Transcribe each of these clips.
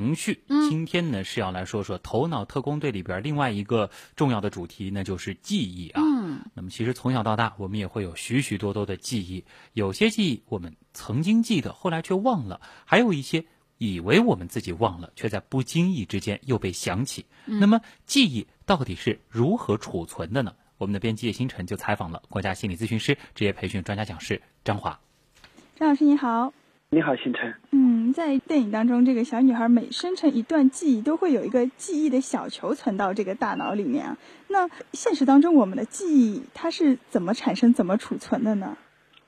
情绪。今天呢是要来说说《头脑特工队》里边另外一个重要的主题，那就是记忆啊。嗯，那么其实从小到大，我们也会有许许多多的记忆，有些记忆我们曾经记得，后来却忘了；还有一些以为我们自己忘了，却在不经意之间又被想起。那么记忆到底是如何储存的呢？我们的编辑叶星辰就采访了国家心理咨询师、职业培训专家讲师张华。张老师你好，你好，星辰。嗯，在电影当中，这个小女孩每生成一段记忆，都会有一个记忆的小球存到这个大脑里面啊。那现实当中，我们的记忆它是怎么产生、怎么储存的呢？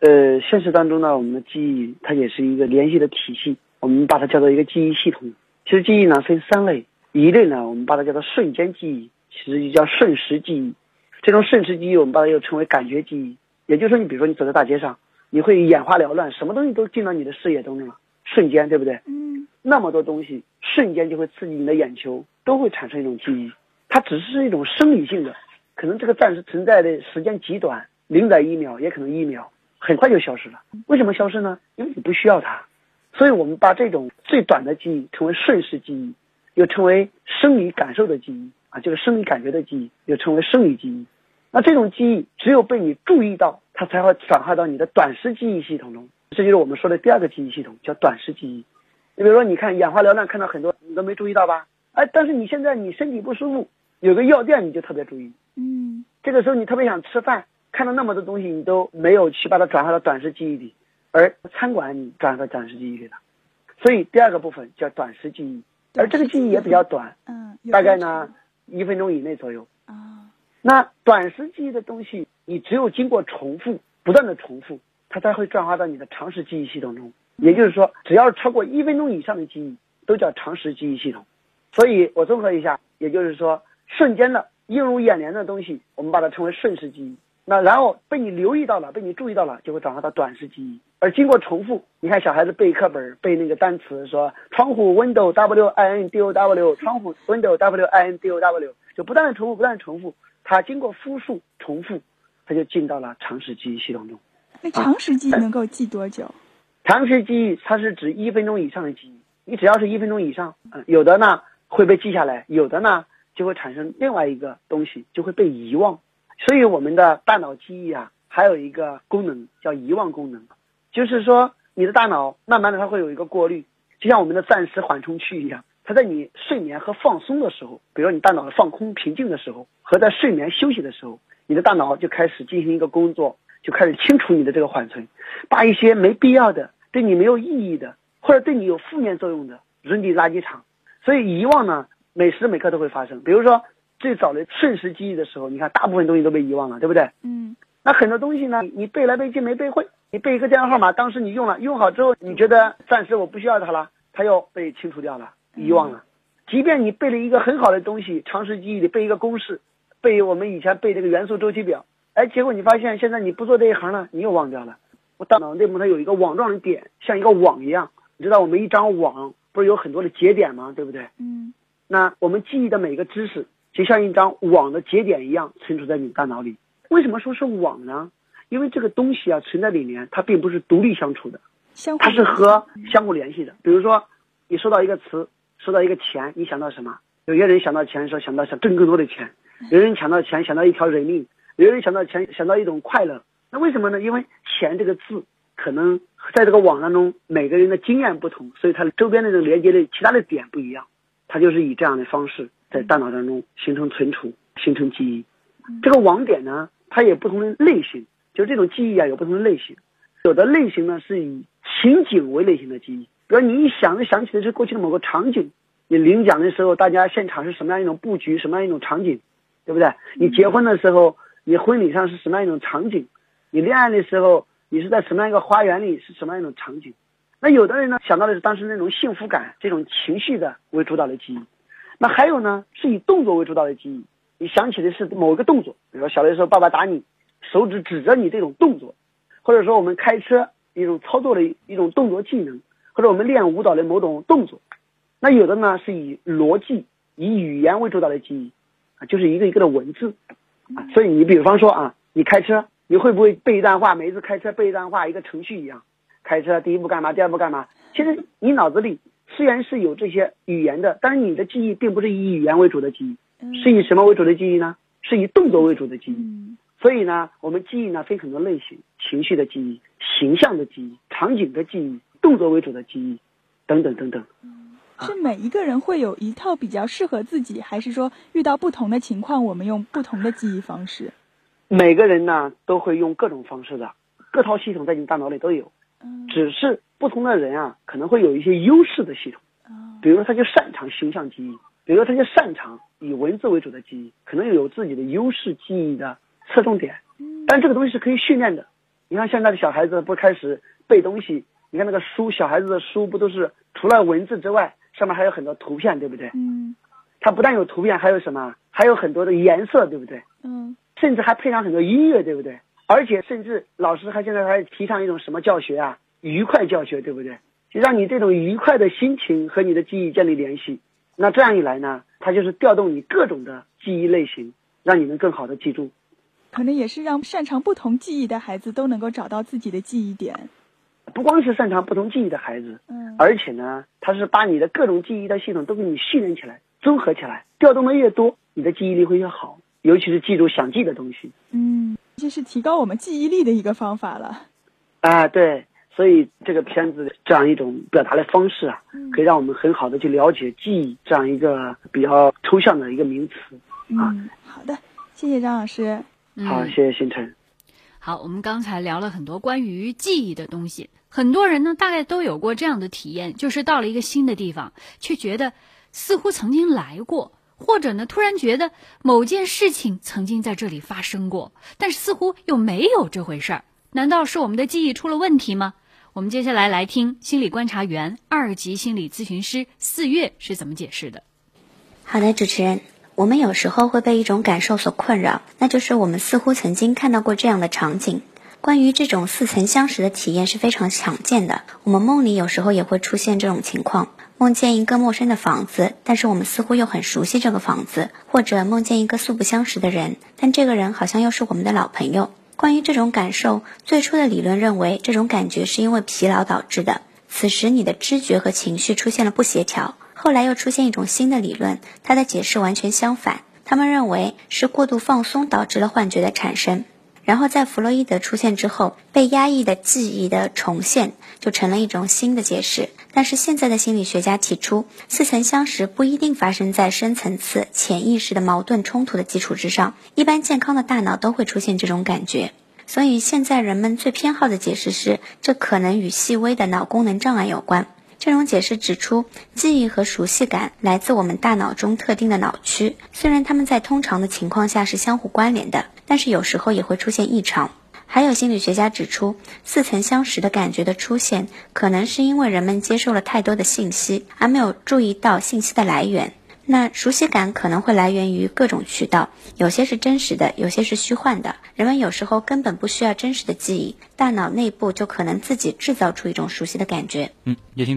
呃，现实当中呢，我们的记忆它也是一个联系的体系，我们把它叫做一个记忆系统。其实记忆呢分三类，一类呢我们把它叫做瞬间记忆，其实就叫瞬时记忆。这种瞬时记忆，我们把它又称为感觉记忆。也就是说，你比如说你走在大街上，你会眼花缭乱，什么东西都进到你的视野中了，瞬间，对不对？嗯，那么多东西，瞬间就会刺激你的眼球，都会产生一种记忆。它只是一种生理性的，可能这个暂时存在的时间极短，零点一秒，也可能一秒，很快就消失了。为什么消失呢？因为你不需要它。所以我们把这种最短的记忆称为瞬时记忆，又称为生理感受的记忆啊，就是生理感觉的记忆，又称为生理记忆。那这种记忆只有被你注意到，它才会转化到你的短时记忆系统中。这就是我们说的第二个记忆系统，叫短时记忆。你比如说，你看眼花缭乱，看到很多你都没注意到吧？哎，但是你现在你身体不舒服，有个药店你就特别注意。嗯，这个时候你特别想吃饭，看到那么多东西，你都没有去把它转化到短时记忆里，而餐馆你转化到短时记忆里了。所以第二个部分叫短时记忆，而这个记忆也比较短，嗯，大概呢一分钟以内左右。那短时记忆的东西，你只有经过重复，不断的重复，它才会转化到你的长时记忆系统中。也就是说，只要超过一分钟以上的记忆，都叫长时记忆系统。所以我综合一下，也就是说，瞬间的映入眼帘的东西，我们把它称为瞬时记忆。那然后被你留意到了，被你注意到了，就会转化到短时记忆。而经过重复，你看小孩子背课本，背那个单词，说窗户 window w i n d o w，窗户 window w i n d o w，就不断的重复，不断的重复，它经过复述重复，它就进到了长时记忆系统中。那长时记忆能够记多久？长时记忆它是指一分钟以上的记忆，你只要是一分钟以上，嗯，有的呢会被记下来，有的呢就会产生另外一个东西，就会被遗忘。所以我们的大脑记忆啊，还有一个功能叫遗忘功能，就是说你的大脑慢慢的它会有一个过滤，就像我们的暂时缓冲区一样，它在你睡眠和放松的时候，比如说你大脑放空平静的时候，和在睡眠休息的时候，你的大脑就开始进行一个工作，就开始清除你的这个缓存，把一些没必要的、对你没有意义的，或者对你有负面作用的扔进垃圾场。所以遗忘呢，每时每刻都会发生。比如说最早的瞬时记忆的时候，你看大部分东西都被遗忘了，对不对？嗯，那很多东西呢，你背来背去没背会，你背一个电话号码，当时你用了，用好之后，你觉得暂时我不需要它了，它又被清除掉了，遗忘了。即便你背了一个很好的东西，长时记忆里背一个公式，背我们以前背这个元素周期表，哎，结果你发现现在你不做这一行了，你又忘掉了。我大脑内部它有一个网状的点，像一个网一样，你知道我们一张网不是有很多的节点吗？对不对？嗯，那我们记忆的每个知识，就像一张网的节点一样存储在你大脑里。为什么说是网呢？因为这个东西啊存在里面，它并不是独立相处的，它是和相互联系的。比如说，你收到一个词，说到一个钱，你想到什么？有些人想到钱的时候想到想挣更多的钱，有人想到钱想到一条人命，有人想到钱想到一种快乐。那为什么呢？因为钱这个字可能在这个网当中，每个人的经验不同，所以它周边的这个连接的其他的点不一样，它就是以这样的方式在大脑当中形成存储，形成记忆。这个网点呢，它有不同的类型，就这种记忆啊有不同的类型，有的类型呢是以情景为类型的记忆，比如你一想就想起的是过去的某个场景，你领奖的时候大家现场是什么样一种布局，什么样一种场景，对不对？你结婚的时候，你婚礼上是什么样一种场景？你恋爱的时候，你是在什么样一个花园里，是什么样一种场景？那有的人呢想到的是当时那种幸福感、这种情绪的为主导的记忆，那还有呢是以动作为主导的记忆。你想起的是某一个动作，比如说小的时候爸爸打你，手指指着你这种动作，或者说我们开车一种操作的一种动作技能，或者我们练舞蹈的某种动作。那有的呢是以逻辑、以语言为主导的记忆，啊，就是一个一个的文字，啊，所以你比方说啊，你开车，你会不会背一段话？每一次开车背一段话，一个程序一样，开车第一步干嘛，第二步干嘛？其实你脑子里虽然是有这些语言的，但是你的记忆并不是以语言为主的记忆，嗯是以什么为主的记忆呢？是以动作为主的记忆。嗯所以呢，我们记忆呢分很多类型：情绪的记忆、形象的记忆、场景的记忆、动作为主的记忆，等等等等。是每一个人会有一套比较适合自己，还是说遇到不同的情况，我们用不同的记忆方式？每个人呢都会用各种方式的，各套系统在你大脑里都有，嗯只是不同的人啊可能会有一些优势的系统。啊比如说他就擅长形象记忆，比如说他就擅长以文字为主的记忆，可能有自己的优势记忆的侧重点。嗯但这个东西是可以训练的。你看现在的小孩子不开始背东西，你看那个书，小孩子的书不都是除了文字之外，上面还有很多图片，对不对？嗯它不但有图片，还有什么？还有很多的颜色，对不对？嗯甚至还配上很多音乐，对不对？而且甚至老师还现在还提倡一种什么教学啊？愉快教学，对不对？就让你这种愉快的心情和你的记忆建立联系。那这样一来呢，它就是调动你各种的记忆类型，让你能更好的记住。可能也是让擅长不同记忆的孩子都能够找到自己的记忆点。不光是擅长不同记忆的孩子，嗯而且呢，他是把你的各种记忆的系统都给你训练起来，综合起来，调动的越多，你的记忆力会越好，尤其是记住想记的东西。嗯，这是提高我们记忆力的一个方法了。啊，对，所以这个片子这样一种表达的方式啊，可以让我们很好的去了解记忆这样一个比较抽象的一个名词。嗯，好的，谢谢张老师。好，嗯谢谢星辰。好，我们刚才聊了很多关于记忆的东西，很多人呢大概都有过这样的体验，就是到了一个新的地方，却觉得似乎曾经来过，或者呢突然觉得某件事情曾经在这里发生过，但是似乎又没有这回事儿。难道是我们的记忆出了问题吗？我们接下来来听心理观察员、二级心理咨询师四月是怎么解释的。好的，主持人，我们有时候会被一种感受所困扰，那就是我们似乎曾经看到过这样的场景。关于这种似曾相识的体验是非常常见的，我们梦里有时候也会出现这种情况，梦见一个陌生的房子，但是我们似乎又很熟悉这个房子，或者梦见一个素不相识的人，但这个人好像又是我们的老朋友。关于这种感受，最初的理论认为，这种感觉是因为疲劳导致的。此时你的知觉和情绪出现了不协调。后来又出现一种新的理论，它的解释完全相反。他们认为是过度放松导致了幻觉的产生。然后在弗洛伊德出现之后，被压抑的记忆的重现就成了一种新的解释。但是现在的心理学家提出，似曾相识不一定发生在深层次潜意识的矛盾冲突的基础之上。一般健康的大脑都会出现这种感觉。所以现在人们最偏好的解释是，这可能与细微的脑功能障碍有关。这种解释指出，记忆和熟悉感来自我们大脑中特定的脑区，虽然它们在通常的情况下是相互关联的，但是有时候也会出现异常。还有心理学家指出，似曾相识的感觉的出现，可能是因为人们接受了太多的信息，而没有注意到信息的来源。那熟悉感可能会来源于各种渠道，有些是真实的，有些是虚幻的。人们有时候根本不需要真实的记忆，大脑内部就可能自己制造出一种熟悉的感觉。嗯，叶听。